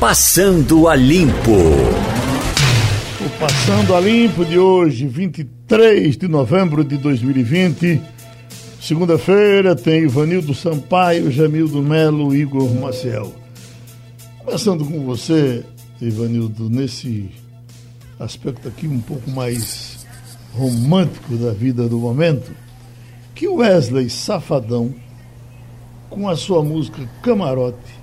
Passando a Limpo. O Passando a Limpo de hoje, 23 de novembro de 2020. Segunda-feira tem Ivanildo Sampaio, Jamildo Melo, Igor Maciel. Começando com você, Ivanildo, nesse aspecto aqui um pouco mais romântico da vida do momento, que Wesley Safadão, com a sua música Camarote,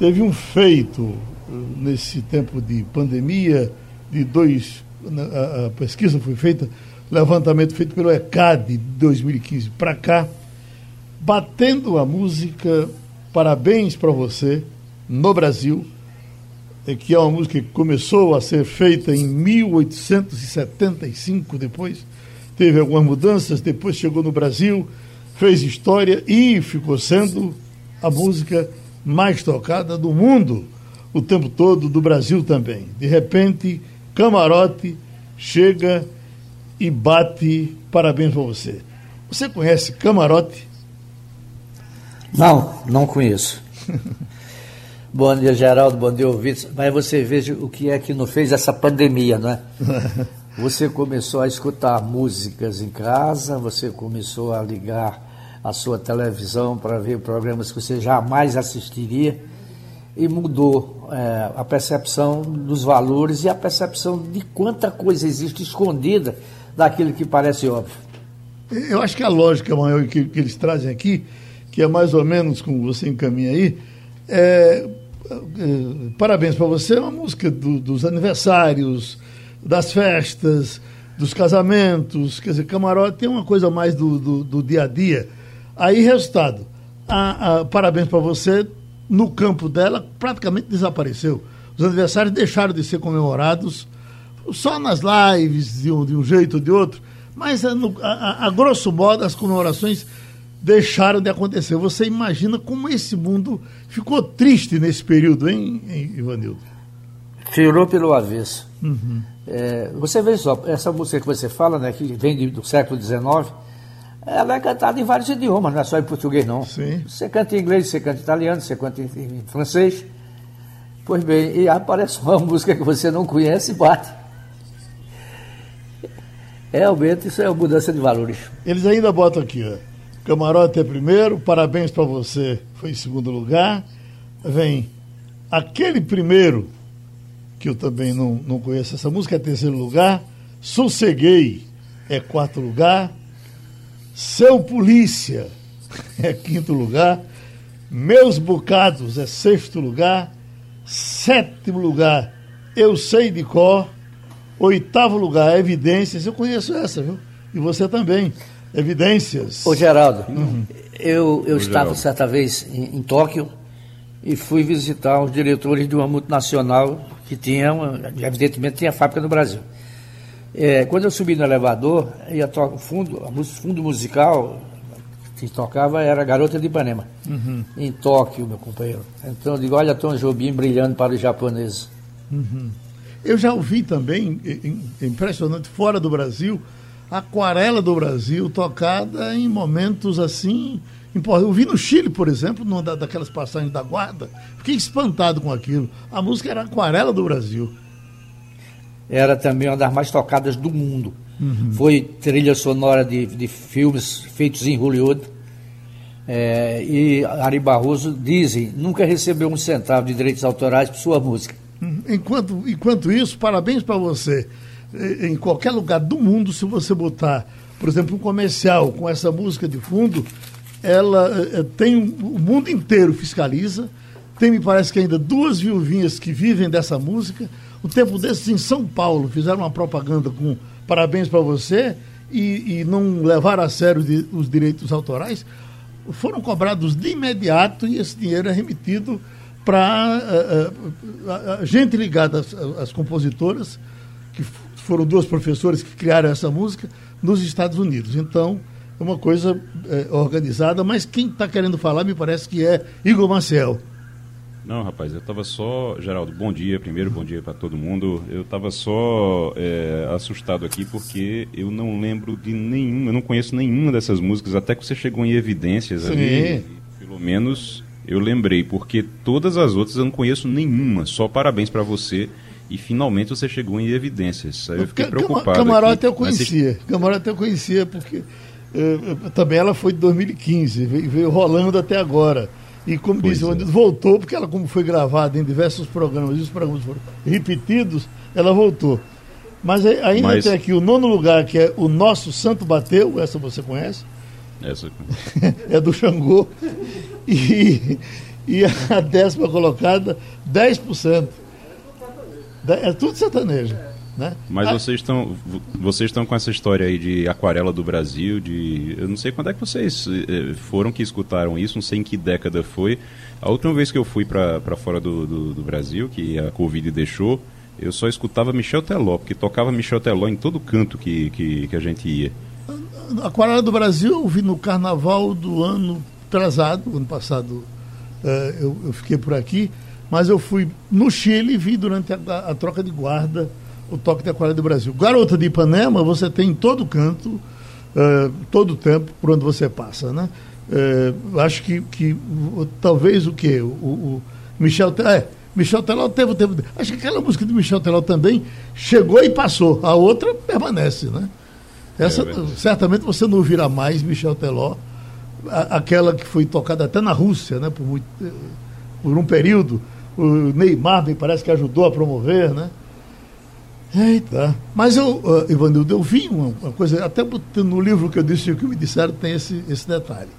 teve um feito eh, nesse tempo de pandemia, de dois. A, a pesquisa foi feita, levantamento feito pelo ECAD de 2015 para cá, batendo a música Parabéns para você no Brasil, eh, que é uma música que começou a ser feita em 1875, depois teve algumas mudanças, depois chegou no Brasil, fez história e ficou sendo a música mais tocada do mundo o tempo todo, do Brasil também. De repente, Camarote chega e bate parabéns para você. Você conhece Camarote? Não, não conheço. bom dia, Geraldo, bom dia, ouvintes. Mas você veja o que é que não fez essa pandemia, não é? Você começou a escutar músicas em casa, você começou a ligar a sua televisão para ver programas que você jamais assistiria e mudou é, a percepção dos valores e a percepção de quanta coisa existe escondida daquilo que parece óbvio. Eu acho que a lógica maior que, que eles trazem aqui, que é mais ou menos como você encaminha aí, é, é parabéns para você, é uma música do, dos aniversários, das festas, dos casamentos, quer dizer, camarote tem uma coisa mais do, do, do dia a dia Aí, resultado, a, a, parabéns para você, no campo dela praticamente desapareceu. Os aniversários deixaram de ser comemorados só nas lives, de um, de um jeito ou de outro, mas a, a, a, grosso modo as comemorações deixaram de acontecer. Você imagina como esse mundo ficou triste nesse período, hein, Ivanildo? Virou pelo avesso. Uhum. É, você vê só, essa música que você fala, né, que vem do século XIX, ela é cantada em vários idiomas, não é só em português, não. Sim. Você canta em inglês, você canta em italiano, você canta em, francês. Pois bem, e aparece uma música que você não conhece e bate. Realmente, isso é uma mudança de valores. Eles ainda botam aqui, ó. Camarote é primeiro, parabéns para você, foi em segundo lugar. Vem aquele primeiro, que eu também não, não conheço essa música, é terceiro lugar. Sosseguei é quarto lugar. Seu Polícia é quinto lugar. Meus Bocados é sexto lugar. Sétimo lugar, Eu Sei de Cor. Oitavo lugar, Evidências. Eu conheço essa, viu? E você também. Evidências. Ô, Geraldo, uhum. eu, eu Ô, estava Geraldo. certa vez em, em, Tóquio e fui visitar os diretores de uma multinacional que tinha, uma, evidentemente, tinha fábrica no Brasil. É, quando eu subi no elevador, ia tocar fundo, o fundo musical que tocava era Garota de Ipanema, uhum. em Tóquio, meu companheiro. Então eu digo, olha Tom Jobim brilhando para os japoneses. Uhum. Eu já ouvi também, impressionante, fora do Brasil, Aquarela do Brasil tocada em momentos assim. Eu vi no Chile, por exemplo, numa daquelas passagens da guarda, fiquei espantado com aquilo. A música era Aquarela do Brasil era também uma das mais tocadas do mundo. Uhum. Foi trilha sonora de, de filmes feitos em Hollywood. É, e Ari Barroso, dizem, nunca recebeu um centavo de direitos autorais por sua música. Uhum. Enquanto, enquanto isso, parabéns para você. Em qualquer lugar do mundo, se você botar, por exemplo, um comercial com essa música de fundo, ela é, tem o mundo inteiro fiscaliza. Tem, me parece que ainda duas viuvinhas que vivem dessa música o tempo desses em São Paulo fizeram uma propaganda com parabéns para você e, e, não levaram a sério de, os direitos autorais, foram cobrados de imediato e esse dinheiro é remetido para uh, uh, gente ligada às, às, compositoras, que foram duas professoras que criaram essa música, nos Estados Unidos. Então, é uma coisa uh, organizada, mas quem está querendo falar me parece que é Igor Maciel. Não, rapaz, eu estava só. Geraldo, bom dia primeiro, bom dia para todo mundo. Eu estava só é, assustado aqui porque eu não lembro de nenhum, eu não conheço nenhuma dessas músicas, até que você chegou em evidências Sim. ali. Pelo menos eu lembrei, porque todas as outras eu não conheço nenhuma. Só parabéns para você. E finalmente você chegou em evidências. Aí eu fiquei preocupado. Camarote eu conhecia. Camarote eu conhecia, porque eh, também ela foi de 2015, veio, veio rolando até agora. E como pois disse, é. voltou, porque ela, como foi gravada em diversos programas, e os programas foram repetidos, ela voltou. Mas ainda Mas... tem aqui o nono lugar, que é o Nosso Santo Bateu, essa você conhece? Essa é do Xangô. E, e a décima colocada, 10%. É tudo sertanejo. Né? Mas ah. vocês estão vocês estão com essa história aí de aquarela do Brasil, de eu não sei quando é que vocês eh, foram que escutaram isso, não sei em que década foi. A última vez que eu fui para fora do, do, do, Brasil, que a Covid deixou, eu só escutava Michel Teló, porque tocava Michel Teló em todo canto que, que, que a gente ia. Aquarela do Brasil eu vi no carnaval do ano atrasado, ano passado uh, eu, eu, fiquei por aqui, mas eu fui no Chile e vi durante a, a troca de guarda o toque da Aquarela do Brasil. Garota de Ipanema você tem em todo canto, uh, todo tempo, por onde você passa, né? Uh, acho que, que talvez o que? O, o, Michel... É, Michel Teló teve, teve. Acho que aquela música de Michel Teló também chegou e passou. A outra permanece, né? Essa, é certamente você não ouvirá mais Michel Teló, a, aquela que foi tocada até na Rússia, né? Por, muito, por um período. O Neymar me parece que ajudou a promover, né? Eita. Mas eu, uh, Ivanildo, eu vi uma, uma, coisa, até no livro que eu disse o que me disseram tem esse, esse detalhe.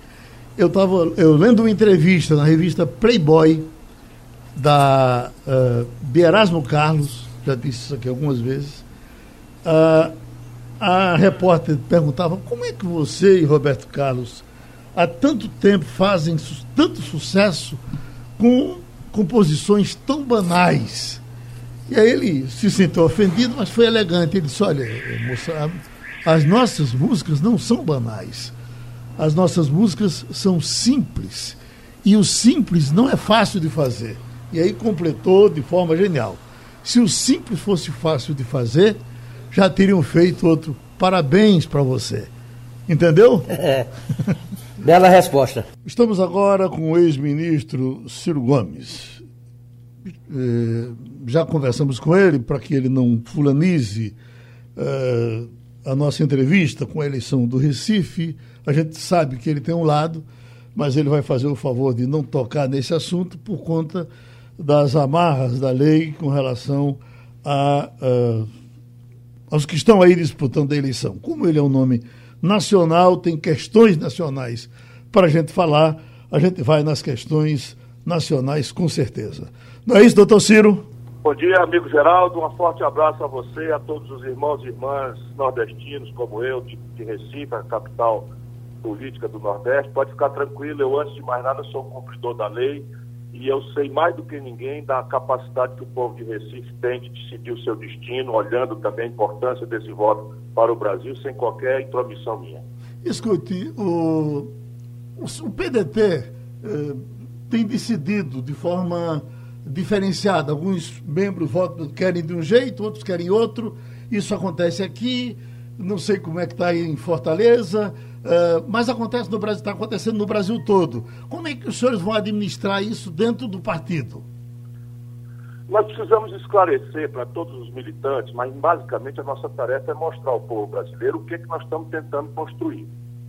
Eu estava eu lendo uma entrevista na revista Playboy da uh, Carlos, já disse isso aqui algumas vezes. Uh, a repórter perguntava como é que você e Roberto Carlos há tanto tempo fazem su tanto sucesso com composições tão banais e aí ele se sentiu ofendido, mas foi elegante. Ele disse: Olha, moça, as nossas músicas não são banais. As nossas músicas são simples. E o simples não é fácil de fazer. E aí completou de forma genial. Se o simples fosse fácil de fazer, já teriam feito outro. Parabéns para você. Entendeu? É. Bela resposta. Estamos agora com o ex-ministro Ciro Gomes. Eh, já conversamos com ele para que ele não fulanize eh, a nossa entrevista com a eleição do Recife. A gente sabe que ele tem um lado, mas ele vai fazer o favor de não tocar nesse assunto por conta das amarras da lei com relação a, uh, aos que estão aí disputando a eleição. Como ele é um nome nacional, tem questões nacionais para a gente falar, a gente vai nas questões nacionais com certeza. Não é isso, doutor Ciro? Bom dia, amigo Geraldo. Um forte abraço a você, a todos os irmãos e irmãs nordestinos como eu, de, de Recife, a capital política do Nordeste. Pode ficar tranquilo, eu, antes de mais nada, sou um cumpridor da lei e eu sei mais do que ninguém da capacidade que o povo de Recife tem de decidir o seu destino, olhando também a importância desse voto para o Brasil, sem qualquer intromissão minha. Escute, o, o PDT eh, tem decidido de forma diferenciada. Alguns membros votam, querem de um jeito, outros querem outro. Isso acontece aqui, não sei como é que está em Fortaleza, uh, mas acontece no Brasil, está acontecendo no Brasil todo. Como é que os senhores vão administrar isso dentro do partido? Nós precisamos esclarecer para todos os militantes, mas basicamente a nossa tarefa é mostrar ao povo brasileiro o que, é que nós estamos tentando construir.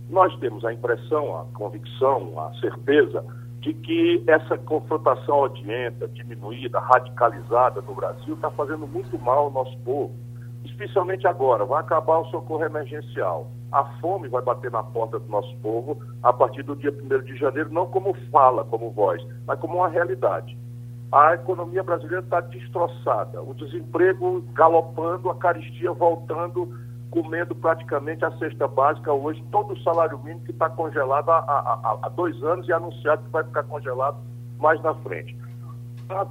Nós temos a impressão, a convicção, a certeza de que essa confrontação odienta, diminuída, radicalizada no Brasil está fazendo muito mal ao nosso povo. Especialmente agora, vai acabar o socorro emergencial. A fome vai bater na porta do nosso povo a partir do dia 1 de janeiro, não como fala, como voz, mas como uma realidade. A economia brasileira está destroçada, o desemprego galopando, a caristia voltando comendo praticamente a cesta básica hoje, todo o salário mínimo que está congelado há, há, há, dois anos e anunciado que vai ficar congelado mais na frente.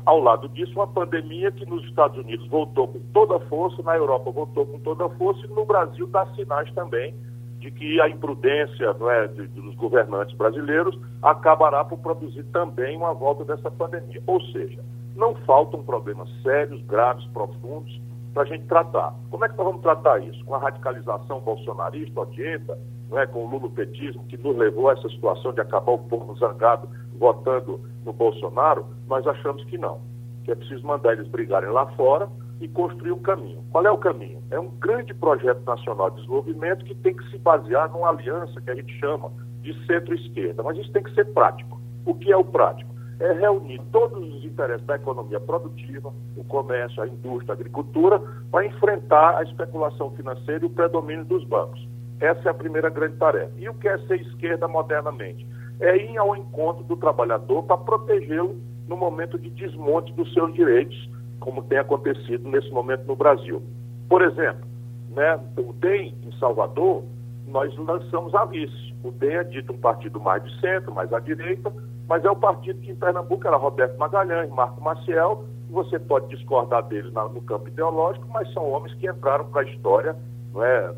Ao lado disso, uma pandemia que nos Estados Unidos voltou com toda a força, na Europa voltou com toda a força e no Brasil dá sinais também de que a imprudência é, dos governantes brasileiros acabará por produzir também uma volta dessa pandemia. Ou seja, não faltam problemas sérios, graves, profundos, para a gente tratar. Como é que nós vamos tratar isso? Com a radicalização bolsonarista, odienta, não é? com o lulopetismo que nos levou a essa situação de acabar o povo zangado votando no Bolsonaro, nós achamos que não. Que é preciso mandar eles brigarem lá fora e construir um caminho. Qual é o caminho? É um grande projeto nacional de desenvolvimento que tem que se basear numa aliança que a gente chama de centro-esquerda. Mas isso tem que ser prático. O que é o prático? É reunir todos os interesses da economia produtiva, o comércio, a indústria, a agricultura, para enfrentar a especulação financeira e o predomínio dos bancos. Essa é a primeira grande tarefa. E o que é ser esquerda modernamente? É ir ao encontro do trabalhador para protegê-lo no momento de desmonte dos seus direitos, como tem acontecido nesse momento no Brasil. Por exemplo, né, o DEM em Salvador, nós lançamos a vice. O DEM é dito um partido mais de centro, mais à direita, mas é o partido que em Pernambuco era Roberto Magalhães, Marco Maciel, você pode discordar deles no campo ideológico, mas são homens que entraram para a história é,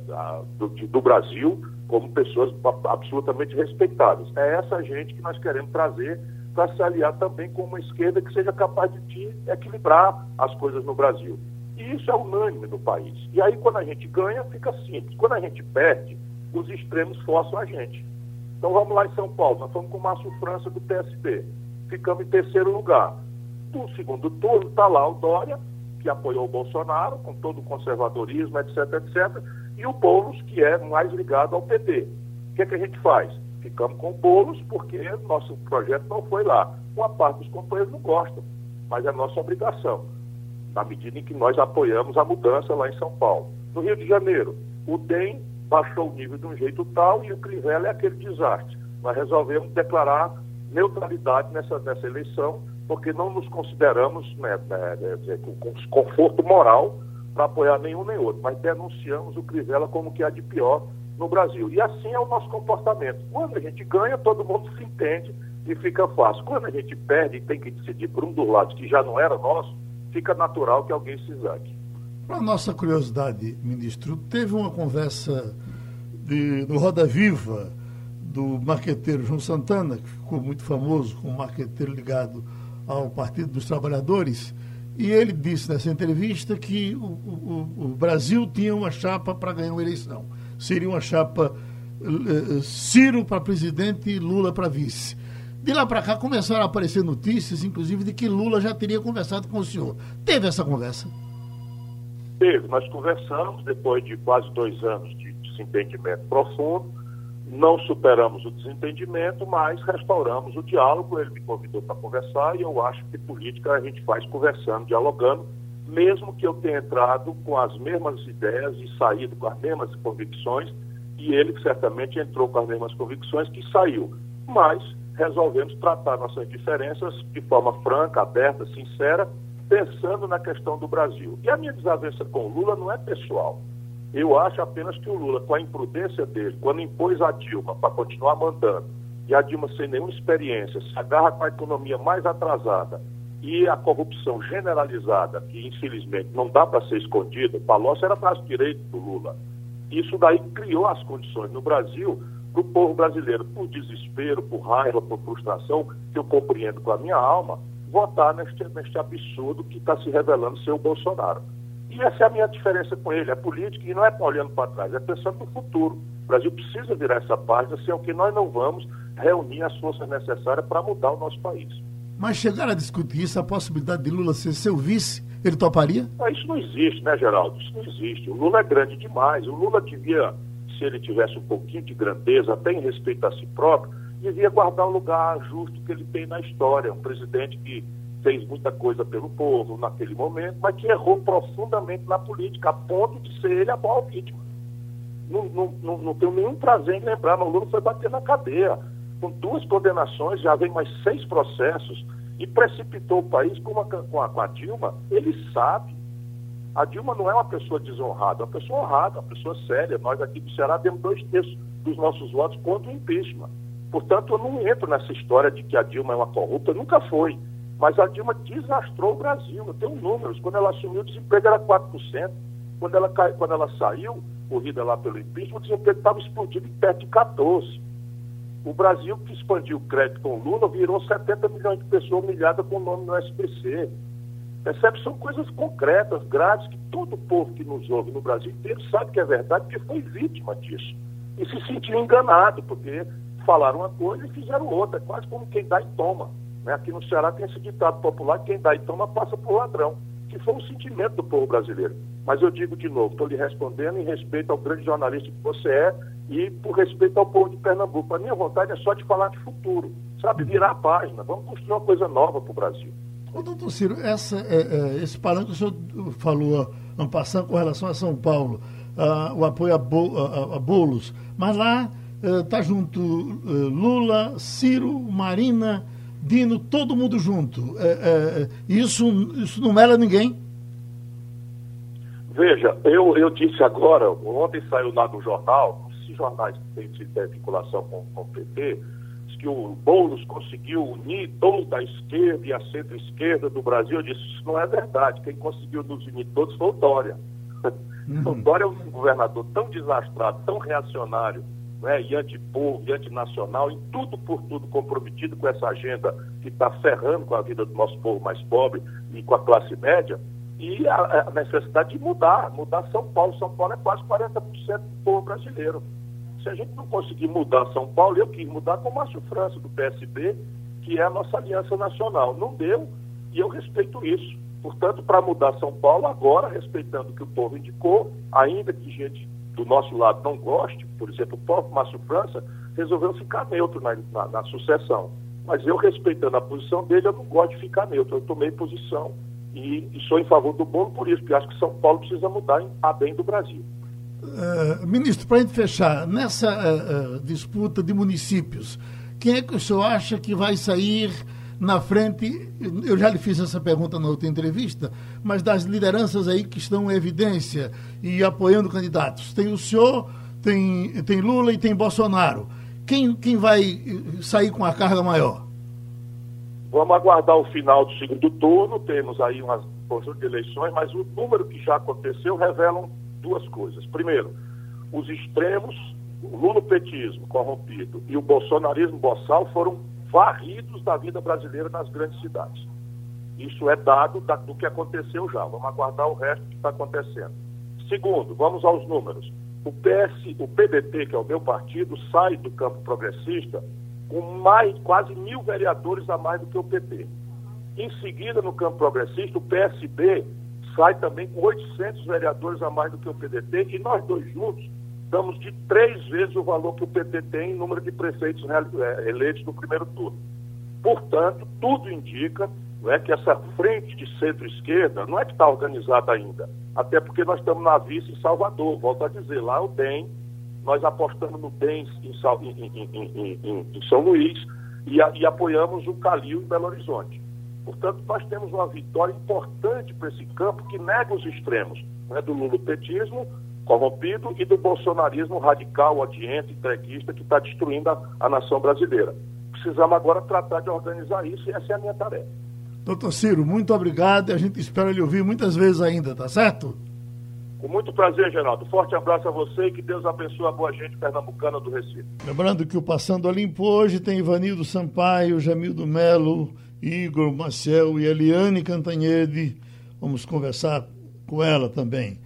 do, do, Brasil como pessoas absolutamente respeitáveis. É essa gente que nós queremos trazer para se aliar também com uma esquerda que seja capaz de equilibrar as coisas no Brasil. E isso é unânime no país. E aí, quando a gente ganha, fica simples. Quando a gente perde, os extremos forçam a gente. Então vamos lá em São Paulo, nós estamos com o Márcio França do PSB. Ficamos em terceiro lugar. No segundo turno está lá o Dória, que apoiou o Bolsonaro, com todo o conservadorismo, etc, etc, e o Boulos, que é mais ligado ao PT. O que, é que a gente faz? Ficamos com o Boulos porque nosso projeto não foi lá. Uma parte dos companheiros não gostam, mas é nossa obrigação, na medida em que nós apoiamos a mudança lá em São Paulo. No Rio de Janeiro, o DEM baixou o nível de um jeito tal e o Crivella é aquele desastre. Nós resolvemos declarar neutralidade nessa, nessa eleição, porque não nos consideramos né, né, né com, com conforto moral para apoiar nenhum nem outro, mas denunciamos o Crivella como que é de pior no Brasil. E assim é o nosso comportamento. Quando a gente ganha, todo mundo se entende e fica fácil. Quando a gente perde e tem que decidir por um dos lados que já não era nosso, fica natural que alguém se zangue. Para nossa curiosidade, ministro, teve uma conversa de, no Roda Viva do marqueteiro João Santana, que ficou muito famoso como marqueteiro ligado ao Partido dos Trabalhadores, e ele disse nessa entrevista que o, o, o Brasil tinha uma chapa para ganhar uma eleição. Seria uma chapa uh, Ciro para presidente e Lula para vice. De lá para cá começaram a aparecer notícias, inclusive, de que Lula já teria conversado com o senhor. Teve essa conversa? Teve, nós conversamos depois de quase dois anos de desentendimento profundo, não superamos o desentendimento, mas restauramos o diálogo. Ele me convidou para conversar e eu acho que política a gente faz conversando, dialogando, mesmo que eu tenha entrado com as mesmas ideias e saído com as mesmas convicções, e ele certamente entrou com as mesmas convicções que saiu. Mas resolvemos tratar nossas diferenças de forma franca, aberta, sincera pensando na questão do Brasil. E a minha desavença com o Lula não é pessoal. Eu acho apenas que o Lula, com a imprudência dele, quando impôs a Dilma para continuar mandando, e a Dilma sem nenhuma experiência, se agarra com a economia mais atrasada e a corrupção generalizada, que infelizmente não dá para ser escondida, Palocci era braço direito do Lula. Isso daí criou as condições no Brasil para o povo brasileiro, por desespero, por raiva, por frustração, que eu compreendo com a minha alma, votar neste, neste absurdo que está se revelando ser o Bolsonaro. E essa é a minha diferença com ele. É política e não é olhando para trás, é pensando no futuro. O Brasil precisa virar essa página, sem o que nós não vamos reunir as forças necessárias para mudar o nosso país. Mas chegar a discutir isso, a possibilidade de Lula ser seu vice, ele toparia? Ah, isso não existe, né, Geraldo? Isso não existe. O Lula é grande demais. O Lula devia, se ele tivesse um pouquinho de grandeza, até em respeito a si próprio, devia guardar o lugar justo que ele tem na história. Um presidente que fez muita coisa pelo povo naquele momento, mas que errou profundamente na política, a ponto de ser ele a maior vítima. Não, não, não, não tenho nenhum prazer em lembrar, mas o Lula foi bater na cadeia. Com duas condenações, já vem mais seis processos e precipitou o país com, uma, com, a, com a Dilma. Ele sabe. A Dilma não é uma pessoa desonrada, é uma pessoa honrada, uma pessoa séria. Nós aqui do Ceará demos dois terços dos nossos votos contra o impeachment. Portanto, eu não entro nessa história de que a Dilma é uma corrupta, nunca foi. Mas a Dilma desastrou o Brasil. Eu tenho números. Quando ela assumiu, o desemprego era 4%. Quando ela, quando ela saiu, corrida lá pelo impeachment, o desemprego estava explodindo em perto de 14%. O Brasil, que expandiu o crédito com o Lula, virou 70 milhões de pessoas humilhadas com o nome no SPC. Percebe? São coisas concretas, graves, que todo povo que nos ouve no Brasil inteiro sabe que é verdade, porque foi vítima disso. E se sentiu enganado, porque falaram uma coisa e fizeram outra, quase como quem dá e toma. Né? Aqui no Ceará tem esse ditado popular, quem dá e toma passa por ladrão, que foi um sentimento do povo brasileiro. Mas eu digo de novo, estou lhe respondendo em respeito ao grande jornalista que você é e por respeito ao povo de Pernambuco. A minha vontade é só de falar de futuro, sabe? Virar a página. Vamos construir uma coisa nova para o Brasil. Ô, doutor Ciro, essa, é, é, esse parâmetro que o senhor falou, passando com relação a São Paulo, uh, o apoio a, Bo, a, a Boulos, mas lá está uh, junto uh, Lula, Ciro, Marina, Dino, todo mundo junto. É, isso, isso não mela ninguém? Veja, eu, eu disse agora, ontem saiu lá no jornal, esses jornais têm vinculação com, com o PT, que o Boulos conseguiu unir toda a esquerda e a centro-esquerda do Brasil. Eu disse, isso não é verdade. Quem conseguiu nos unir todos foi o Dória. Uhum. O Dória é um governador tão desastrado, tão reacionário, né, e antipovo, e antinacional, em tudo por tudo comprometido com essa agenda que está ferrando com a vida do nosso povo mais pobre e com a classe média, e a, a necessidade de mudar, mudar São Paulo. São Paulo é quase 40% do povo brasileiro. Se a gente não conseguir mudar São Paulo, eu quis mudar com o Márcio França, do PSB, que é a nossa aliança nacional. Não deu, e eu respeito isso. Portanto, para mudar São Paulo, agora, respeitando o que o povo indicou, ainda que gente do nosso lado não goste, por exemplo, o próprio Márcio França resolveu ficar neutro na, na, na sucessão. Mas eu, respeitando a posição dele, eu não gosto de ficar neutro. Eu tomei posição e, e sou em favor do bolo por isso, porque acho que São Paulo precisa mudar a bem do Brasil. Uh, ministro, para a gente fechar, nessa uh, uh, disputa de municípios, quem é que o senhor acha que vai sair na frente? Eu já lhe fiz essa pergunta na outra entrevista, mas das lideranças aí que estão em evidência e apoiando candidatos. Tem o senhor, tem, tem Lula e tem Bolsonaro. Quem, quem vai sair com a carga maior? Vamos aguardar o final do segundo turno, temos aí um conjunto de eleições, mas o número que já aconteceu revela duas coisas. Primeiro, os extremos, o lulopetismo corrompido e o bolsonarismo boçal foram varridos da vida brasileira nas grandes cidades. Isso é dado da, do que aconteceu já. Vamos aguardar o resto que está acontecendo. Segundo, vamos aos números. O PS, o PDT, que é o meu partido, sai do campo progressista com mais, quase mil vereadores a mais do que o PT. Em seguida, no campo progressista, o PSB sai também com 800 vereadores a mais do que o PDT e nós dois juntos damos de três vezes o valor que o PT tem em número de prefeitos é, eleitos no primeiro turno. Portanto, tudo indica não é, que essa frente de centro-esquerda não é que está organizada ainda, até porque nós estamos na vice em Salvador, volto a dizer, lá o DEM, nós apostamos no DEM em, em, em, em São Luís e, e apoiamos o Calil em Belo Horizonte. Portanto, nós temos uma vitória importante para esse campo que nega os extremos né, do lulopetismo corrompido e do bolsonarismo radical, odiento, entreguista que está destruindo a, a nação brasileira. Precisamos agora tratar de organizar isso e essa é a minha tarefa. Doutor Ciro, muito obrigado e a gente espera lhe ouvir muitas vezes ainda, tá certo? Com muito prazer, Geraldo. Forte abraço a você e que Deus abençoe a boa gente pernambucana do Recife. Lembrando que o Passando a Limpo hoje tem Ivanildo Sampaio, Jamildo Melo, Igor Maciel e Eliane Cantanhede. Vamos conversar com ela também.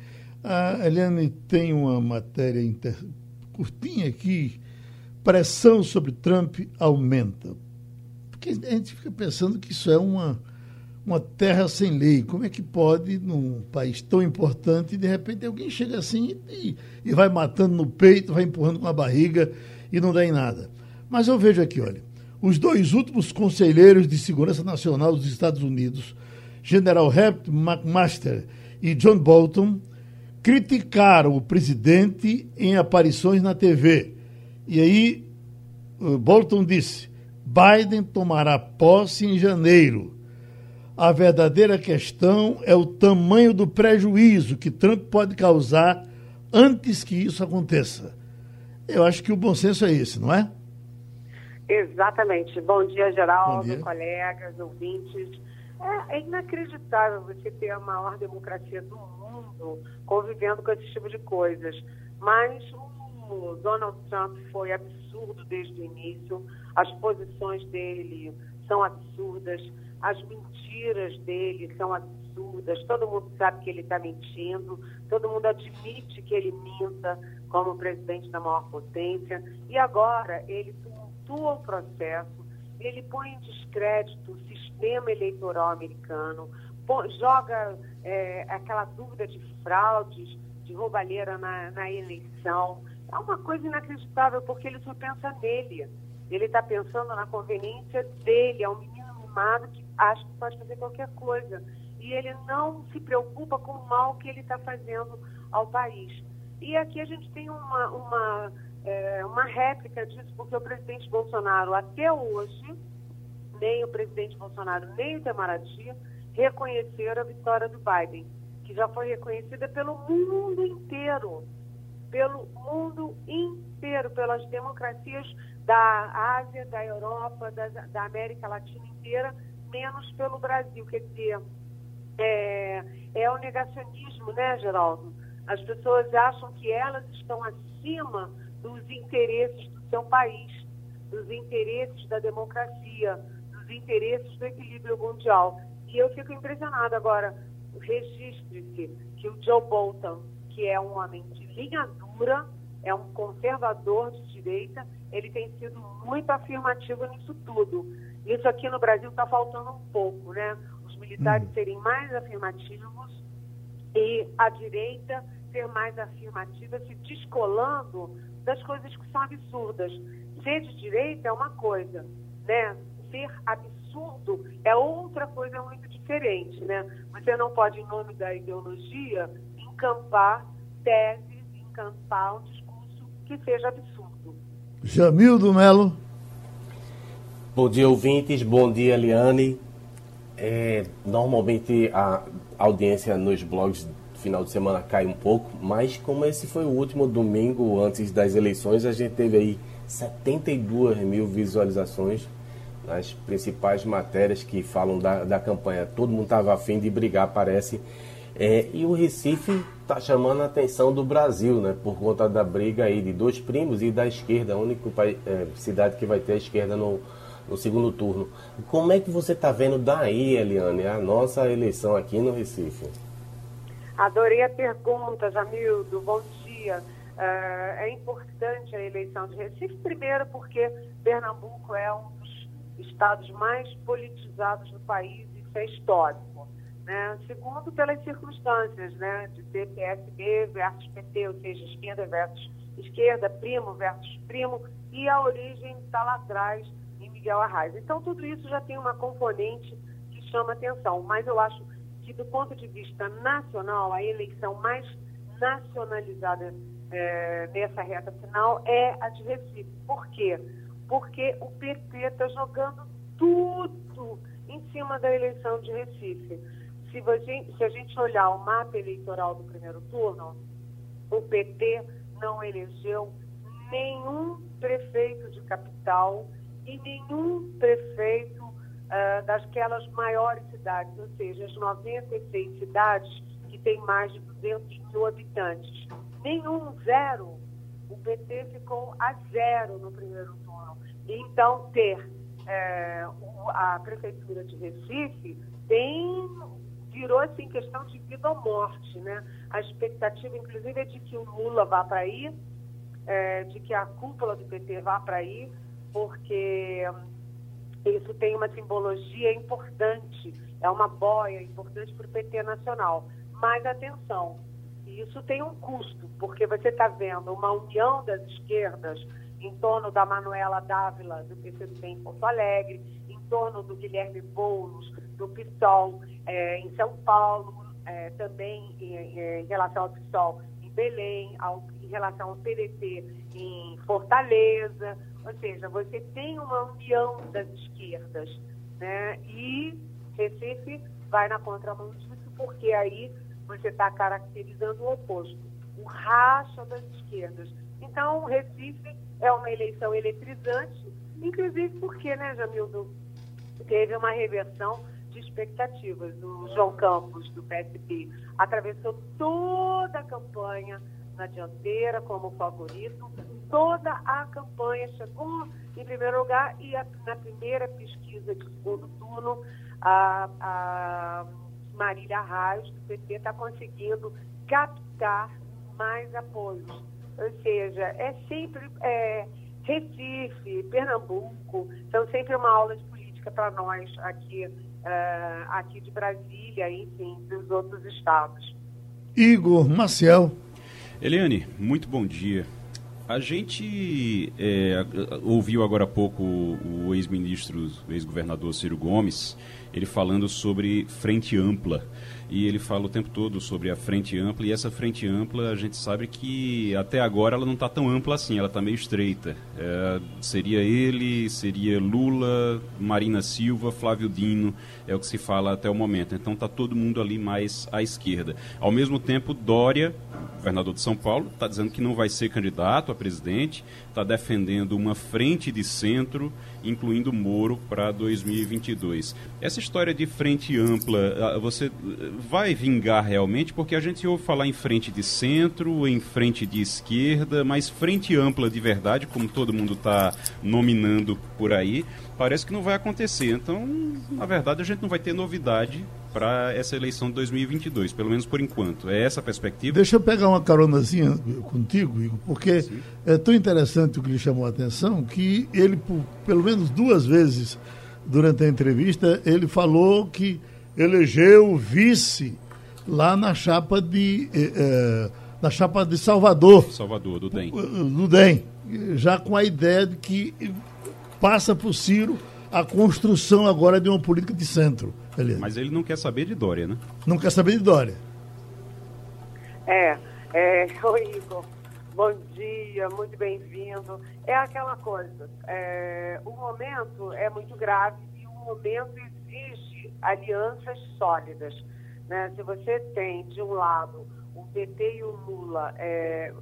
A Eliane tem uma matéria inter... curtinha aqui. Pressão sobre Trump aumenta. Porque a gente fica pensando que isso é uma, uma terra sem lei. Como é que pode, num país tão importante, de repente alguém chega assim e, e vai matando no peito, vai empurrando com a barriga e não dá em nada. Mas eu vejo aqui, olha, os dois últimos conselheiros de segurança nacional dos Estados Unidos, General Herbert McMaster e John Bolton, criticaram o presidente em aparições na TV. E aí, Bolton disse: Biden tomará posse em janeiro. A verdadeira questão é o tamanho do prejuízo que Trump pode causar antes que isso aconteça. Eu acho que o bom senso é esse, não é? Exatamente. Bom dia, Geraldo, Bom dia. colegas, ouvintes. É, é, inacreditável você ter a maior democracia do mundo convivendo com esse tipo de coisas. Mas o Donald Trump foi absurdo desde o início, as posições dele são absurdas, as mentiras dele são absurdas, todo mundo sabe que ele está mentindo, todo mundo admite que ele minta como presidente da maior potência, e agora ele tumultua o processo. Ele põe em descrédito o sistema eleitoral americano, joga é, aquela dúvida de fraudes, de roubalheira na, na eleição. É uma coisa inacreditável, porque ele só pensa nele. Ele está pensando na conveniência dele, é um menino mimado que acha que pode fazer qualquer coisa. E ele não se preocupa com o mal que ele está fazendo ao país. E aqui a gente tem uma, uma, é, uma réplica disso, porque o presidente Bolsonaro, até hoje, nem o presidente Bolsonaro, nem o Itamaraty reconheceram a vitória do Biden, que já foi reconhecida pelo mundo inteiro. Pelo mundo inteiro, pelas democracias da Ásia, da Europa, da, da América Latina inteira, menos pelo Brasil. Quer dizer, é, é o negacionismo, né, Geraldo? As pessoas acham que elas estão acima dos interesses do seu país, dos interesses da democracia, dos interesses do equilíbrio mundial. E eu fico impressionada agora. Registre-se que o Joe Bolton, que é um homem de linha dura, é um conservador de direita, ele tem sido muito afirmativo nisso tudo. Isso aqui no Brasil está faltando um pouco, né? Os militares hum. serem mais afirmativos e a direita ser mais afirmativa, se descolando das coisas que são absurdas. Ser de direita é uma coisa, né? Ser absurdo é outra coisa muito diferente, né? Você não pode, em nome da ideologia, encampar teses, encampar um discurso que seja absurdo. Jamildo Melo. Bom dia, ouvintes. Bom dia, Liane. É, normalmente a audiência nos blogs final de semana cai um pouco, mas como esse foi o último domingo antes das eleições, a gente teve aí 72 mil visualizações nas principais matérias que falam da, da campanha. Todo mundo estava afim de brigar, parece. É, e o Recife está chamando a atenção do Brasil, né? Por conta da briga aí de dois primos e da esquerda, a única é, cidade que vai ter a esquerda no, no segundo turno. Como é que você está vendo daí, Eliane, a nossa eleição aqui no Recife? Adorei a pergunta, Jamildo. Bom dia. Uh, é importante a eleição de Recife, primeiro porque Pernambuco é um estados mais politizados do país, isso é histórico. Né? Segundo, pelas circunstâncias, né? de ter PSB versus PT, ou seja, esquerda versus esquerda, primo versus primo, e a origem está lá atrás em Miguel Arraes. Então, tudo isso já tem uma componente que chama atenção, mas eu acho que, do ponto de vista nacional, a eleição mais nacionalizada é, nessa reta final é a de Recife. Por quê? Porque o PT está jogando tudo em cima da eleição de Recife. Se, você, se a gente olhar o mapa eleitoral do primeiro turno, o PT não elegeu nenhum prefeito de capital e nenhum prefeito uh, dasquelas maiores cidades, ou seja, as 96 cidades que têm mais de 200 mil habitantes. Nenhum zero, o PT ficou a zero no primeiro turno. Então, ter é, a Prefeitura de Recife tem virou assim questão de vida ou morte, né? A expectativa, inclusive, é de que o Lula vá para aí, é, de que a cúpula do PT vá para aí, porque isso tem uma simbologia importante, é uma boia importante para o PT nacional. Mas atenção, isso tem um custo, porque você está vendo uma união das esquerdas em torno da Manuela Dávila, do PCdoB em Porto Alegre, em torno do Guilherme Boulos, do PSOL é, em São Paulo, é, também em, em, relação ao PSOL em Belém, ao, em relação ao PDT em Fortaleza, ou seja, você tem uma união das esquerdas, né? E Recife vai na contramão disso, porque aí você está caracterizando o oposto, o racha das esquerdas. Então, Recife é uma eleição eletrizante, inclusive porque, né, Jamildo, teve uma reversão de expectativas. O João Campos, do PSB, atravessou toda a campanha na dianteira como favorito, toda a campanha chegou em primeiro lugar e a, na primeira pesquisa de segundo turno, a, a Marília Raios, do PT, está conseguindo captar mais apoios. Ou seja, é sempre é, Recife, Pernambuco, são sempre uma aula de política para nós aqui, uh, aqui de Brasília, enfim, dos outros estados. Igor Maciel. Eliane, muito bom dia. A gente é, ouviu agora há pouco o ex-ministro, ex-governador Ciro Gomes, ele falando sobre frente ampla e ele fala o tempo todo sobre a frente ampla e essa frente ampla a gente sabe que até agora ela não está tão ampla assim, ela está meio estreita. É, seria ele, seria Lula, Marina Silva, Flávio Dino, é o que se fala até o momento. Então está todo mundo ali mais à esquerda. Ao mesmo tempo, Dória, governador de São Paulo, está dizendo que não vai ser candidato a presidente, está defendendo uma frente de centro incluindo Moro, para 2022. Essa história de frente ampla, ah, você vai vingar realmente? Porque a gente ouve falar em frente de centro, em frente de esquerda, mas frente ampla de verdade, como todo mundo está nominando por aí, parece que não vai acontecer. Então, na verdade, a gente não vai ter novidade para essa eleição de 2022, pelo menos por enquanto. É essa a perspectiva? Deixa eu pegar uma caronazinha contigo, Igor, porque Sim. é tão interessante o que lhe chamou a atenção que ele, por, pelo menos duas vezes durante a entrevista, ele falou que elegeu vice lá na chapa de eh, eh, na chapa de Salvador. Salvador, do DEM. Do DEM. Já com a ideia de que passa por Ciro a construção agora de uma política de centro. Beleza. Mas ele não quer saber de Dória, né? Não quer saber de Dória. É, é, oi Igor. Bom dia, muito bem-vindo. É aquela coisa, é, o momento é muito grave e o momento exige alianças sólidas. Né? Se você tem, de um lado, o PT e o Lula, é,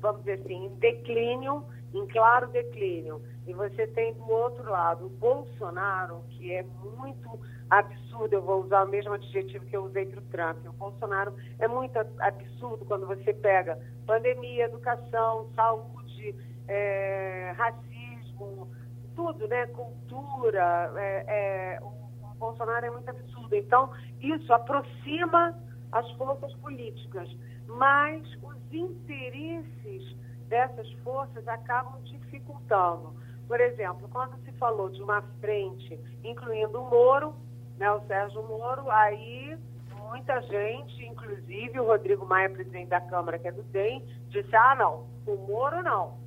vamos dizer assim, em declínio, em claro declínio, e você tem do outro lado o Bolsonaro, que é muito absurdo, eu vou usar o mesmo adjetivo que eu usei para o Trump. O Bolsonaro é muito absurdo quando você pega pandemia, educação, saúde, é, racismo, tudo, né? Cultura. É, é, o, o Bolsonaro é muito absurdo. Então, isso aproxima as forças políticas, mas os interesses dessas forças acabam dificultando. Por exemplo, quando se falou de uma frente, incluindo o Moro, né, o Sérgio Moro, aí muita gente, inclusive o Rodrigo Maia, presidente da Câmara, que é do DEM, disse, ah, não, o Moro não.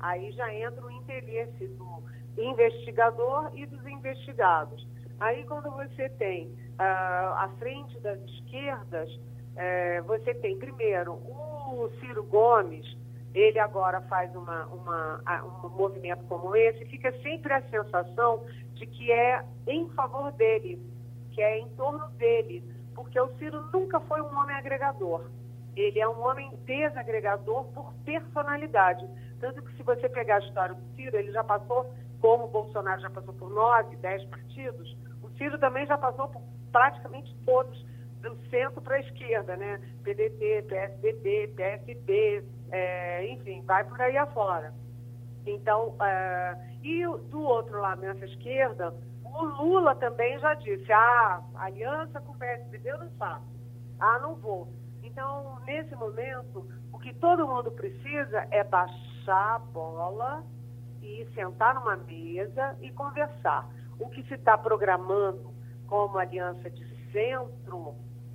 Aí já entra o interesse do investigador e dos investigados. Aí quando você tem uh, a frente das esquerdas, uh, você tem primeiro o Ciro Gomes, ele agora faz uma, uma, um movimento como esse, fica sempre a sensação de que é em favor dele, que é em torno dele, porque o Ciro nunca foi um homem agregador. Ele é um homem desagregador por personalidade. Tanto que se você pegar a história do Ciro, ele já passou, como o Bolsonaro já passou por nove, dez partidos, o Ciro também já passou por praticamente todos do centro para a esquerda, né? PDT, PSDB, PSB, é, enfim, vai por aí afora. Então, é, e do outro lado, nessa esquerda, o Lula também já disse, ah, aliança com o PSDB eu não faço. Ah, não vou. Então, nesse momento, o que todo mundo precisa é baixar a bola e sentar numa mesa e conversar. O que se está programando como aliança de centro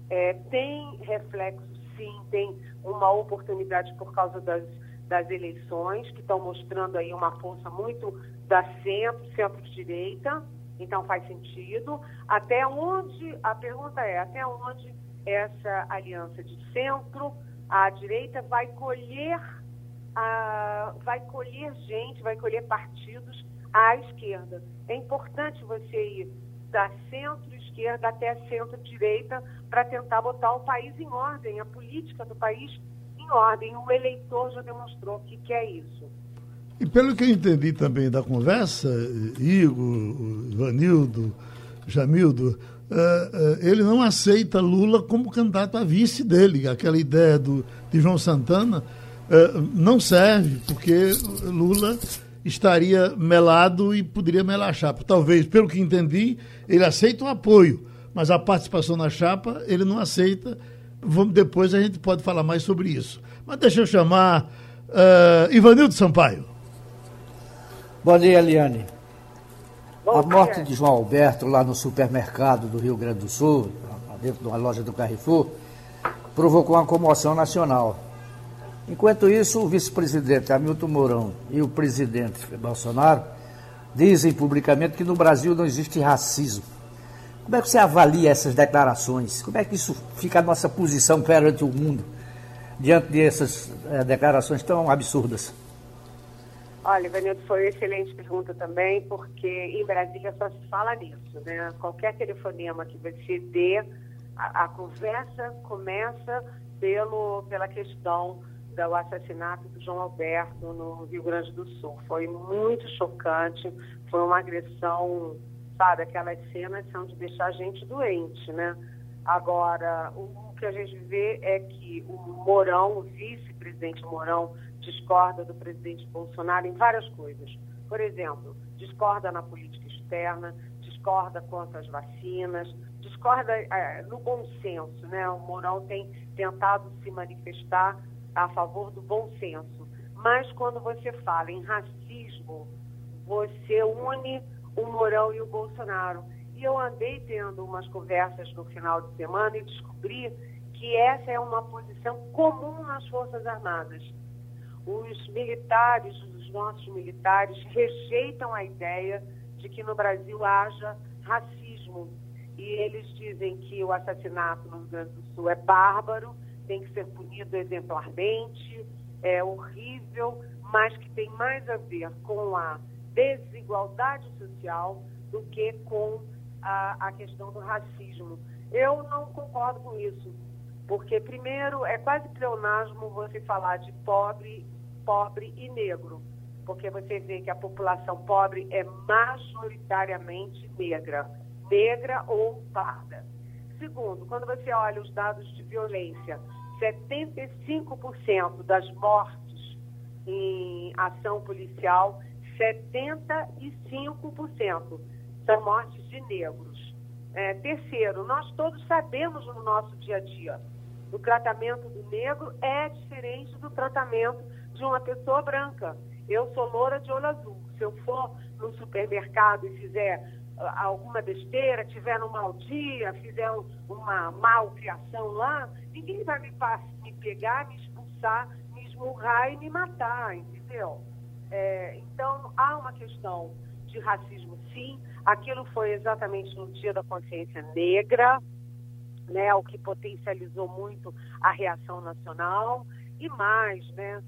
é, tem reflexo, sim, tem uma oportunidade por causa das, das eleições, que estão mostrando aí uma força muito da centro, centro-direita, então faz sentido. Até onde, a pergunta é, até onde essa aliança de centro, a direita vai colher, a, vai colher gente, vai colher partidos à esquerda. É importante você ir da centro-esquerda até centro-direita para tentar botar o país em ordem, a política do país em ordem. O eleitor já demonstrou que quer isso. E pelo que eu entendi também da conversa, Igor, Ivanildo, Jamildo, uh, uh, ele não aceita Lula como candidato a vice dele. Aquela ideia do, de João Santana uh, não serve, porque Lula estaria melado e poderia melar a chapa. Talvez, pelo que entendi, ele aceita o apoio, mas a participação na chapa ele não aceita. Vamos, depois a gente pode falar mais sobre isso. Mas deixa eu chamar uh, Ivanildo Sampaio. Bom dia, Eliane. Bom a morte de João Alberto lá no supermercado do Rio Grande do Sul, dentro de uma loja do Carrefour, provocou uma comoção nacional. Enquanto isso, o vice-presidente Hamilton Mourão e o presidente Bolsonaro dizem publicamente que no Brasil não existe racismo. Como é que você avalia essas declarações? Como é que isso fica a nossa posição perante o mundo diante dessas é, declarações tão absurdas? Olha, Vanildo, foi uma excelente pergunta também, porque em Brasília só se fala nisso, né? Qualquer telefonema que você dê, a, a conversa começa pelo, pela questão do assassinato do João Alberto no Rio Grande do Sul. Foi muito chocante, foi uma agressão, sabe, aquelas cenas são de deixar a gente doente, né? Agora, o que a gente vê é que o Mourão, o vice-presidente Mourão, discorda do presidente Bolsonaro em várias coisas. Por exemplo, discorda na política externa, discorda quanto às vacinas, discorda é, no bom senso, né? O Mourão tem tentado se manifestar a favor do bom senso. Mas quando você fala em racismo, você une o Mourão e o Bolsonaro. E eu andei tendo umas conversas no final de semana e descobri que essa é uma posição comum nas Forças Armadas. Os militares, os nossos militares, rejeitam a ideia de que no Brasil haja racismo. E eles dizem que o assassinato no Rio Grande do Sul é bárbaro tem que ser punido exemplarmente, é horrível, mas que tem mais a ver com a desigualdade social do que com a, a questão do racismo. Eu não concordo com isso, porque, primeiro, é quase pleonasmo você falar de pobre, pobre e negro, porque você vê que a população pobre é majoritariamente negra, negra ou parda. Segundo, quando você olha os dados de violência 75% das mortes em ação policial, 75% são mortes de negros. É, terceiro, nós todos sabemos no nosso dia a dia, o tratamento do negro é diferente do tratamento de uma pessoa branca. Eu sou loura de olho azul. Se eu for no supermercado e fizer alguma besteira, tiver um mau dia, fizer uma malcriação lá, ninguém vai me, me pegar, me expulsar, me esmurrar e me matar, entendeu? É, então, há uma questão de racismo, sim. Aquilo foi exatamente no Dia da Consciência Negra, né, o que potencializou muito a reação nacional. E mais, né,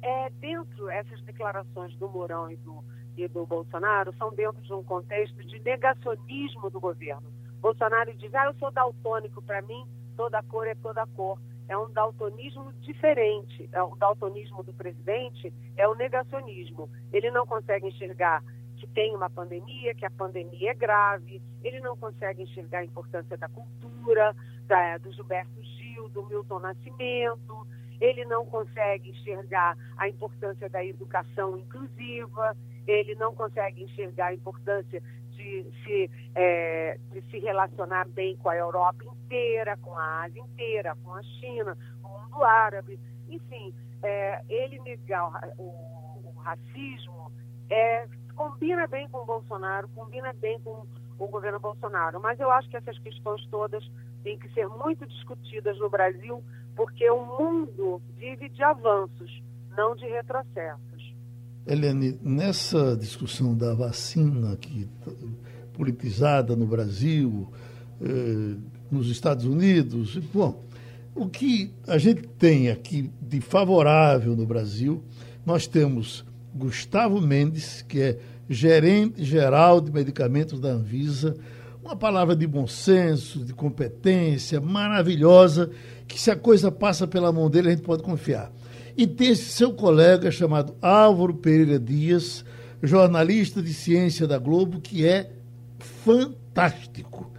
é, dentro essas declarações do Mourão e do e do Bolsonaro são dentro de um contexto de negacionismo do governo. Bolsonaro diz, ah, eu sou daltônico, para mim toda cor é toda cor. É um daltonismo diferente. É o daltonismo do presidente é o negacionismo. Ele não consegue enxergar que tem uma pandemia, que a pandemia é grave, ele não consegue enxergar a importância da cultura, da, do Gilberto Gil, do Milton Nascimento, ele não consegue enxergar a importância da educação inclusiva, ele não consegue enxergar a importância de se, é, de se relacionar bem com a Europa inteira, com a Ásia inteira, com a China, com o mundo árabe. Enfim, é, ele negar o, o, racismo é, combina bem com o Bolsonaro, combina bem com o governo Bolsonaro. Mas eu acho que essas questões todas têm que ser muito discutidas no Brasil, porque o mundo vive de avanços, não de retrocessos. Helene, nessa discussão da vacina que politizada no Brasil, eh, nos Estados Unidos, bom, o que a gente tem aqui de favorável no Brasil, nós temos Gustavo Mendes, que é gerente geral de medicamentos da Anvisa, uma palavra de bom senso, de competência, maravilhosa, que se a coisa passa pela mão dele, a gente pode confiar. E tem seu colega chamado Álvaro Pereira Dias, jornalista de ciência da Globo, que é fantástico.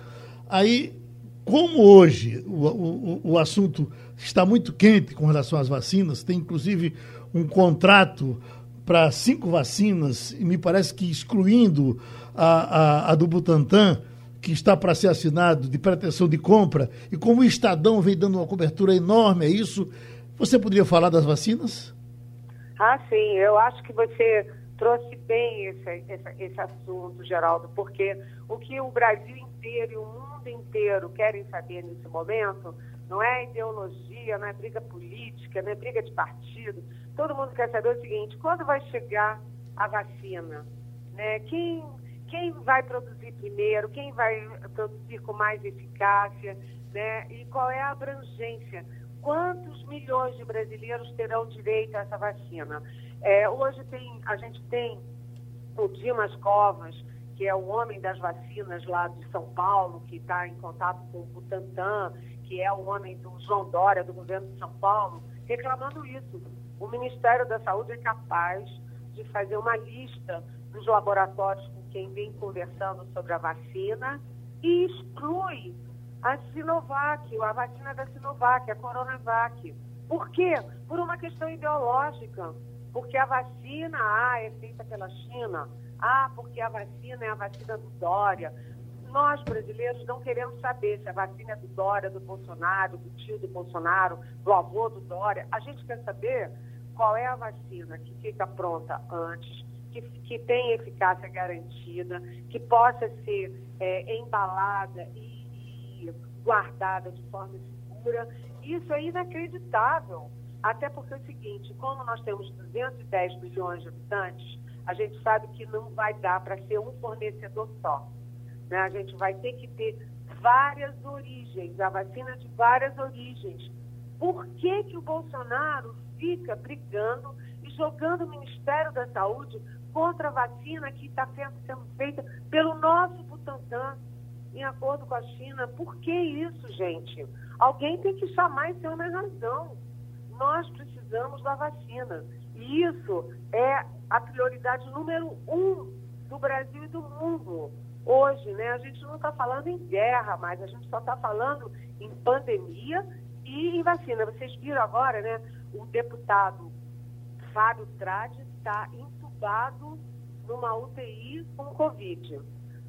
Aí, como hoje o, o, o assunto está muito quente com relação às vacinas, tem inclusive um contrato para cinco vacinas, e me parece que excluindo a, a, a do Butantan, que está para ser assinado de pretensão de compra, e como o Estadão vem dando uma cobertura enorme a isso, você poderia falar das vacinas? Ah, sim. Eu acho que você trouxe bem esse, esse, esse assunto, Geraldo, porque o que o Brasil inteiro e o mundo inteiro querem saber nesse momento não é ideologia, não é briga política, não é briga de partido. Todo mundo quer saber o seguinte: quando vai chegar a vacina? Né? Quem, quem vai produzir primeiro? Quem vai produzir com mais eficácia? Né? E qual é a abrangência? Quantos milhões de brasileiros terão direito a essa vacina? É, hoje tem, a gente tem o Dimas Covas, que é o homem das vacinas lá de São Paulo, que está em contato com o Butantan, que é o homem do João Dória, do governo de São Paulo, reclamando isso. O Ministério da Saúde é capaz de fazer uma lista dos laboratórios com quem vem conversando sobre a vacina e exclui a Sinovac, a vacina da Sinovac, a Coronavac. Por quê? Por uma questão ideológica. Porque a vacina A é feita pela China. Ah, porque a vacina é a vacina do Dória. Nós, brasileiros, não queremos saber se a vacina é do Dória, do Bolsonaro, do tio do Bolsonaro, do avô do Dória. A gente quer saber qual é a vacina que fica pronta antes, que, que tem eficácia garantida, que possa ser é, embalada e, guardada de forma segura. Isso é inacreditável. Até porque é o seguinte, como nós temos 210 milhões de habitantes, a gente sabe que não vai dar para ser um fornecedor só. Né? A gente vai ter que ter várias origens, a vacina de várias origens. Por que, que o Bolsonaro fica brigando e jogando o Ministério da Saúde contra a vacina que está sendo feita pelo nosso Butantan, em acordo com a China? Por que isso, gente? Alguém tem que chamar esse homem razão nós precisamos da vacina. E isso é a prioridade número um do Brasil e do mundo. Hoje, né, a gente não está falando em guerra mais, a gente só está falando em pandemia e em vacina. Vocês viram agora, né, o deputado Fábio Trade está entubado numa UTI com Covid.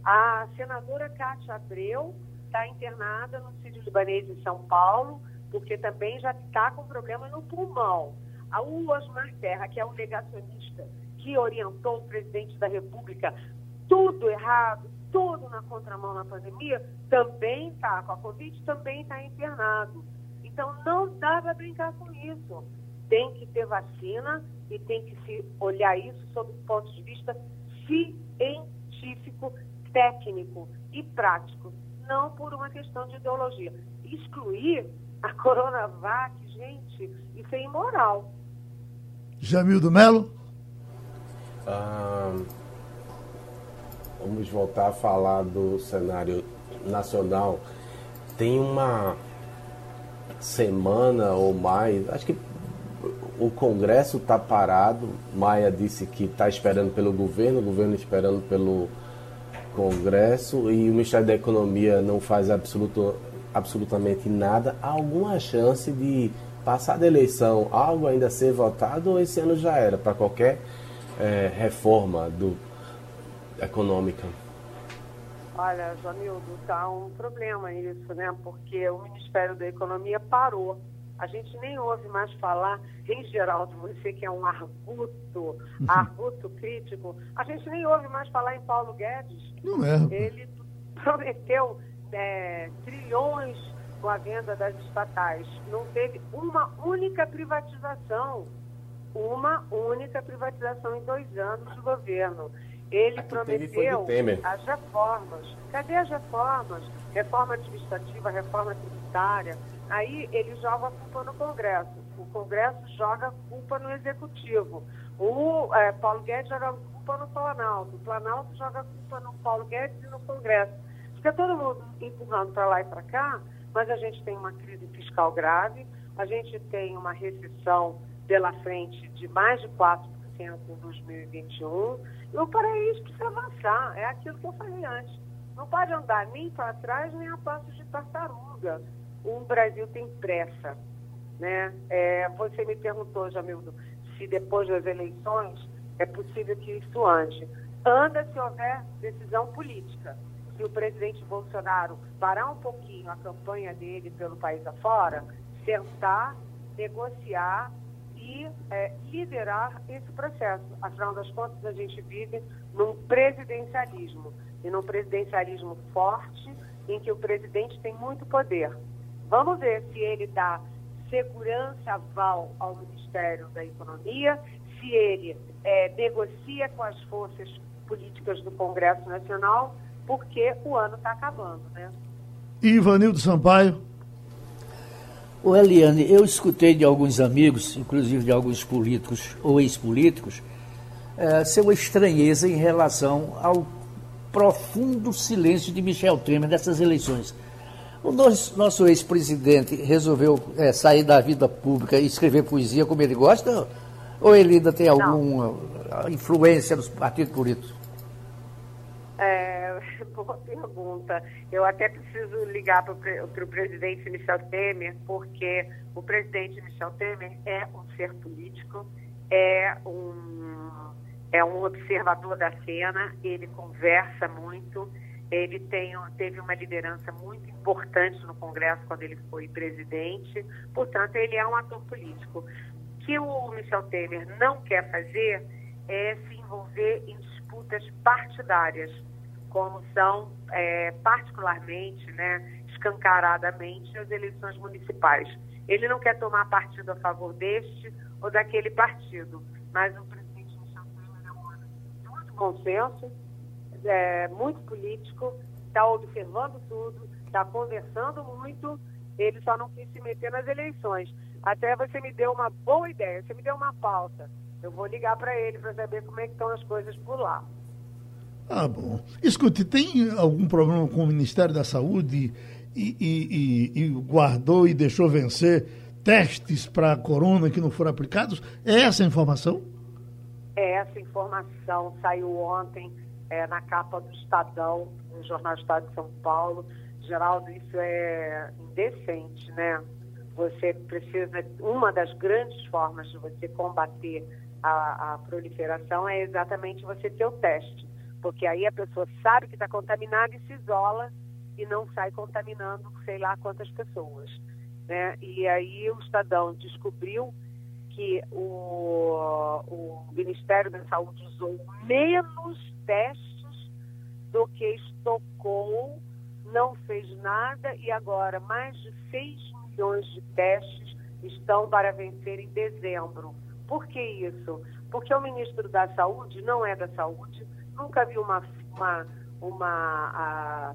A senadora Cátia Abreu está internada no Cídio Libanês em São Paulo porque também já está com problema no pulmão. O Osmar Terra, que é o negacionista que orientou o presidente da República, tudo errado, tudo na contramão na pandemia, também está com a Covid, também está internado. Então não dá para brincar com isso. Tem que ter vacina e tem que se olhar isso sob o ponto de vista científico, técnico e prático, não por uma questão de ideologia. Excluir a Coronavac, gente, isso é imoral. Jamildo Melo? Ah, vamos voltar a falar do cenário nacional. Tem uma semana ou mais, acho que o Congresso está parado. Maia disse que está esperando pelo governo, o governo esperando pelo Congresso e o Ministério da Economia não faz absoluto, absolutamente nada, há alguma chance de passar da eleição algo ainda ser votado ou esse ano já era para qualquer é, reforma do, econômica? Olha, Jamildo, está um problema isso, né? Porque o Ministério da Economia parou. A gente nem ouve mais falar, em geral, de você que é um arguto, arguto crítico, a gente nem ouve mais falar em Paulo Guedes. Não é. Ele prometeu é, trilhões com a venda das estatais. Não teve uma única privatização. Uma única privatização em dois anos de governo. Ele prometeu as reformas. Cadê as reformas? Reforma administrativa, reforma tributária. Aí ele joga a culpa no Congresso. O Congresso joga a culpa no Executivo. O é, Paulo Guedes joga a culpa no Planalto. O Planalto joga a culpa no Paulo Guedes e no Congresso. Fica todo mundo empurrando para lá e para cá, mas a gente tem uma crise fiscal grave, a gente tem uma recessão pela frente de mais de 4% em 2021, e o país precisa avançar, é aquilo que eu falei antes. Não pode andar nem para trás, nem a passos de tartaruga. O Brasil tem pressa. Né? É, você me perguntou, Jamildo, se depois das eleições é possível que isso ande. Anda se houver decisão política se o presidente Bolsonaro parar um pouquinho a campanha dele pelo país afora, sentar, negociar e é, liderar esse processo. Afinal das contas, a gente vive num presidencialismo, e num presidencialismo forte, em que o presidente tem muito poder. Vamos ver se ele dá segurança aval ao Ministério da Economia, se ele é, negocia com as forças políticas do Congresso Nacional, porque o ano está acabando, né? Ivanildo Sampaio. O Eliane, eu escutei de alguns amigos, inclusive de alguns políticos ou ex-políticos, é, seu estranheza em relação ao profundo silêncio de Michel Temer nessas eleições. O nosso, nosso ex-presidente resolveu é, sair da vida pública e escrever poesia como ele gosta? Ou ele ainda tem alguma Não. influência nos partidos políticos? É, boa pergunta. Eu até preciso ligar para o presidente Michel Temer, porque o presidente Michel Temer é um ser político, é um, é um observador da cena, ele conversa muito, ele tem, teve uma liderança muito importante no Congresso quando ele foi presidente, portanto, ele é um ator político. O que o Michel Temer não quer fazer é se envolver em disputas partidárias como são é, particularmente, né, escancaradamente, as eleições municipais. Ele não quer tomar partido a favor deste ou daquele partido, mas o presidente Michel Temer é um homem de muito bom senso, é, muito político, está observando tudo, está conversando muito, ele só não quis se meter nas eleições. Até você me deu uma boa ideia, você me deu uma pauta. Eu vou ligar para ele para saber como é que estão as coisas por lá. Ah, bom. Escute, tem algum problema com o Ministério da Saúde e, e, e, e guardou e deixou vencer testes para a corona que não foram aplicados? É essa a informação? É essa informação saiu ontem é, na capa do Estadão, no Jornal do Estado de São Paulo. Geraldo, isso é indecente, né? Você precisa. Uma das grandes formas de você combater a, a proliferação é exatamente você ter o teste porque aí a pessoa sabe que está contaminada e se isola e não sai contaminando sei lá quantas pessoas. Né? E aí o Estadão descobriu que o, o Ministério da Saúde usou menos testes do que estocou, não fez nada e agora mais de 6 milhões de testes estão para vencer em dezembro. Por que isso? Porque o ministro da Saúde não é da Saúde, nunca viu uma, uma, uma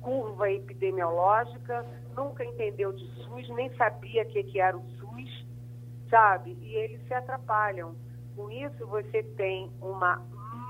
curva epidemiológica, nunca entendeu de SUS, nem sabia o que, que era o SUS, sabe? E eles se atrapalham. Com isso, você tem uma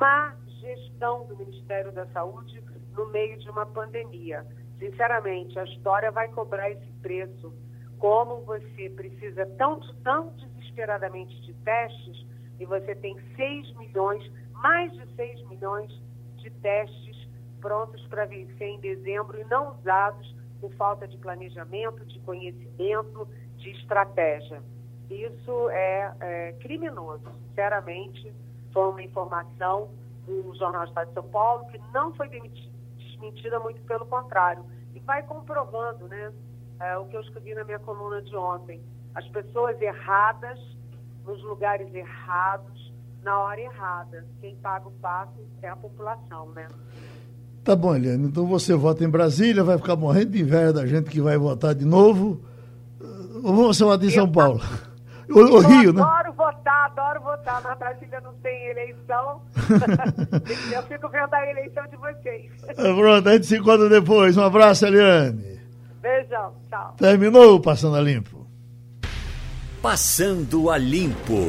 má gestão do Ministério da Saúde no meio de uma pandemia. Sinceramente, a história vai cobrar esse preço. Como você precisa tão, tão desesperadamente de testes e você tem 6 milhões mais de 6 milhões de testes prontos para vencer em dezembro e não usados por falta de planejamento, de conhecimento, de estratégia. Isso é, é criminoso. Sinceramente, foi uma informação do Jornal do Estado de São Paulo que não foi desmentida, muito pelo contrário. E vai comprovando né, é, o que eu escrevi na minha coluna de ontem. As pessoas erradas, nos lugares errados, na hora errada. Quem paga o pato é a população, né? Tá bom, Eliane. Então você vota em Brasília, vai ficar morrendo de inveja da gente que vai votar de novo. Ou você vota em São Paulo? O, o Rio, né? Adoro votar, adoro votar, mas Brasília não tem eleição. eu fico vendo a eleição de vocês. É, pronto, a gente se encontra depois. Um abraço, Eliane. Beijão, tchau. Terminou o Passando a Limpo. Passando a Limpo.